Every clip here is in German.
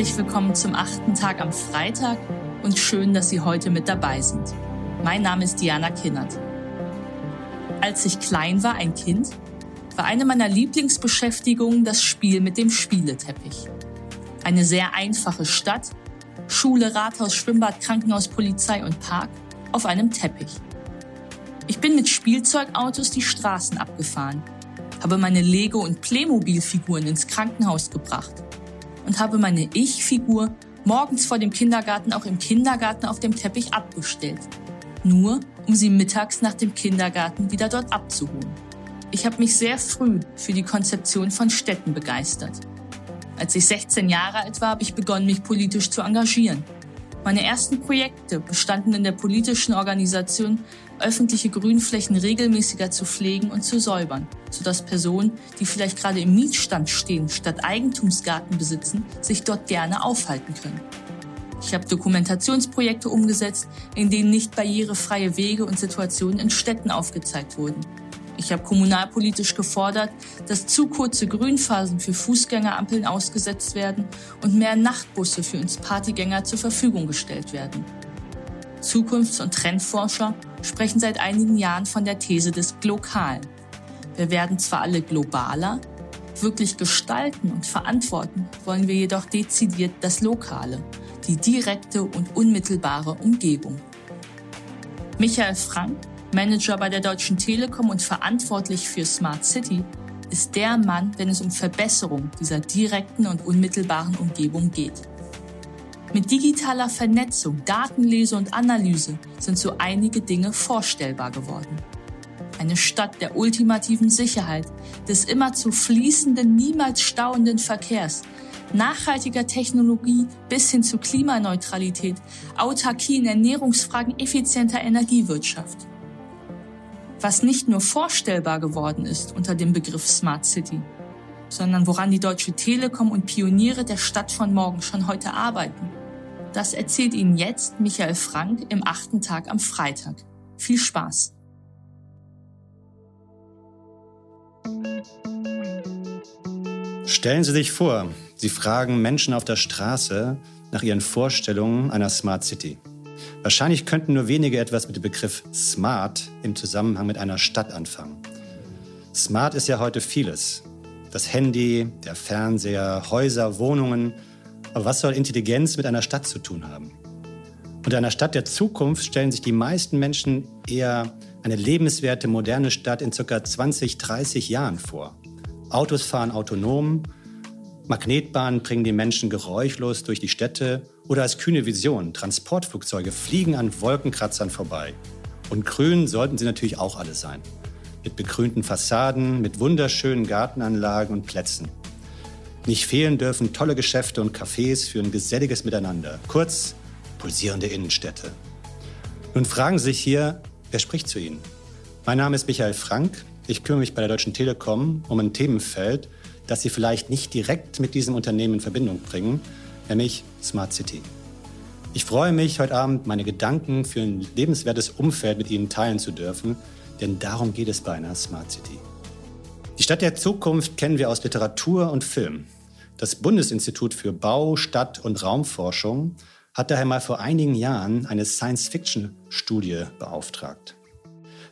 Herzlich willkommen zum achten Tag am Freitag und schön, dass Sie heute mit dabei sind. Mein Name ist Diana Kinnert. Als ich klein war, ein Kind, war eine meiner Lieblingsbeschäftigungen das Spiel mit dem Spieleteppich. Eine sehr einfache Stadt, Schule, Rathaus, Schwimmbad, Krankenhaus, Polizei und Park auf einem Teppich. Ich bin mit Spielzeugautos die Straßen abgefahren, habe meine Lego- und Playmobil-Figuren ins Krankenhaus gebracht und habe meine Ich-Figur morgens vor dem Kindergarten auch im Kindergarten auf dem Teppich abgestellt. Nur, um sie mittags nach dem Kindergarten wieder dort abzuholen. Ich habe mich sehr früh für die Konzeption von Städten begeistert. Als ich 16 Jahre alt war, habe ich begonnen, mich politisch zu engagieren. Meine ersten Projekte bestanden in der politischen Organisation, öffentliche Grünflächen regelmäßiger zu pflegen und zu säubern, sodass Personen, die vielleicht gerade im Mietstand stehen, statt Eigentumsgarten besitzen, sich dort gerne aufhalten können. Ich habe Dokumentationsprojekte umgesetzt, in denen nicht barrierefreie Wege und Situationen in Städten aufgezeigt wurden. Ich habe kommunalpolitisch gefordert, dass zu kurze Grünphasen für Fußgängerampeln ausgesetzt werden und mehr Nachtbusse für uns Partygänger zur Verfügung gestellt werden. Zukunfts- und Trendforscher sprechen seit einigen Jahren von der These des Glokalen. Wir werden zwar alle globaler, wirklich gestalten und verantworten wollen wir jedoch dezidiert das Lokale, die direkte und unmittelbare Umgebung. Michael Frank Manager bei der Deutschen Telekom und verantwortlich für Smart City, ist der Mann, wenn es um Verbesserung dieser direkten und unmittelbaren Umgebung geht. Mit digitaler Vernetzung, Datenlese und Analyse sind so einige Dinge vorstellbar geworden. Eine Stadt der ultimativen Sicherheit, des immerzu fließenden, niemals stauenden Verkehrs, nachhaltiger Technologie bis hin zu Klimaneutralität, Autarkie in Ernährungsfragen, effizienter Energiewirtschaft was nicht nur vorstellbar geworden ist unter dem Begriff Smart City, sondern woran die Deutsche Telekom und Pioniere der Stadt von morgen schon heute arbeiten. Das erzählt Ihnen jetzt Michael Frank im achten Tag am Freitag. Viel Spaß! Stellen Sie sich vor, Sie fragen Menschen auf der Straße nach ihren Vorstellungen einer Smart City. Wahrscheinlich könnten nur wenige etwas mit dem Begriff Smart im Zusammenhang mit einer Stadt anfangen. Smart ist ja heute vieles. Das Handy, der Fernseher, Häuser, Wohnungen. Aber was soll Intelligenz mit einer Stadt zu tun haben? Unter einer Stadt der Zukunft stellen sich die meisten Menschen eher eine lebenswerte, moderne Stadt in ca. 20, 30 Jahren vor. Autos fahren autonom, Magnetbahnen bringen die Menschen geräuschlos durch die Städte oder als kühne Vision, Transportflugzeuge fliegen an Wolkenkratzern vorbei. Und grün sollten sie natürlich auch alle sein. Mit begrünten Fassaden, mit wunderschönen Gartenanlagen und Plätzen. Nicht fehlen dürfen tolle Geschäfte und Cafés für ein geselliges Miteinander. Kurz, pulsierende Innenstädte. Nun fragen Sie sich hier, wer spricht zu Ihnen? Mein Name ist Michael Frank. Ich kümmere mich bei der Deutschen Telekom um ein Themenfeld, das Sie vielleicht nicht direkt mit diesem Unternehmen in Verbindung bringen, nämlich Smart City. Ich freue mich, heute Abend meine Gedanken für ein lebenswertes Umfeld mit Ihnen teilen zu dürfen, denn darum geht es bei einer Smart City. Die Stadt der Zukunft kennen wir aus Literatur und Film. Das Bundesinstitut für Bau, Stadt und Raumforschung hat daher mal vor einigen Jahren eine Science-Fiction-Studie beauftragt.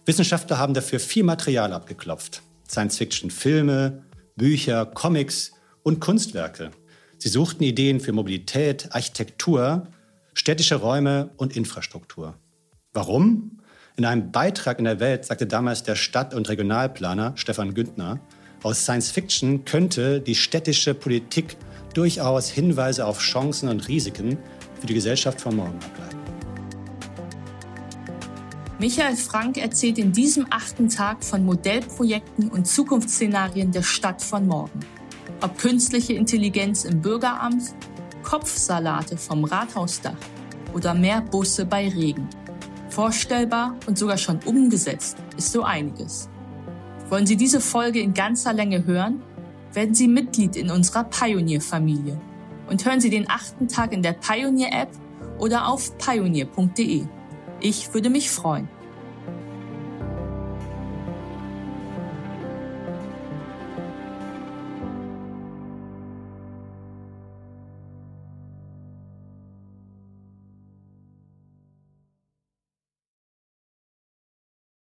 Wissenschaftler haben dafür viel Material abgeklopft. Science-Fiction-Filme, Bücher, Comics und Kunstwerke. Sie suchten Ideen für Mobilität, Architektur, städtische Räume und Infrastruktur. Warum? In einem Beitrag in der Welt sagte damals der Stadt- und Regionalplaner Stefan Güntner, aus Science Fiction könnte die städtische Politik durchaus Hinweise auf Chancen und Risiken für die Gesellschaft von morgen ableiten. Michael Frank erzählt in diesem achten Tag von Modellprojekten und Zukunftsszenarien der Stadt von morgen. Ob künstliche Intelligenz im Bürgeramt, Kopfsalate vom Rathausdach oder mehr Busse bei Regen. Vorstellbar und sogar schon umgesetzt ist so einiges. Wollen Sie diese Folge in ganzer Länge hören? Werden Sie Mitglied in unserer Pioneer-Familie und hören Sie den achten Tag in der Pioneer-App oder auf pioneer.de. Ich würde mich freuen.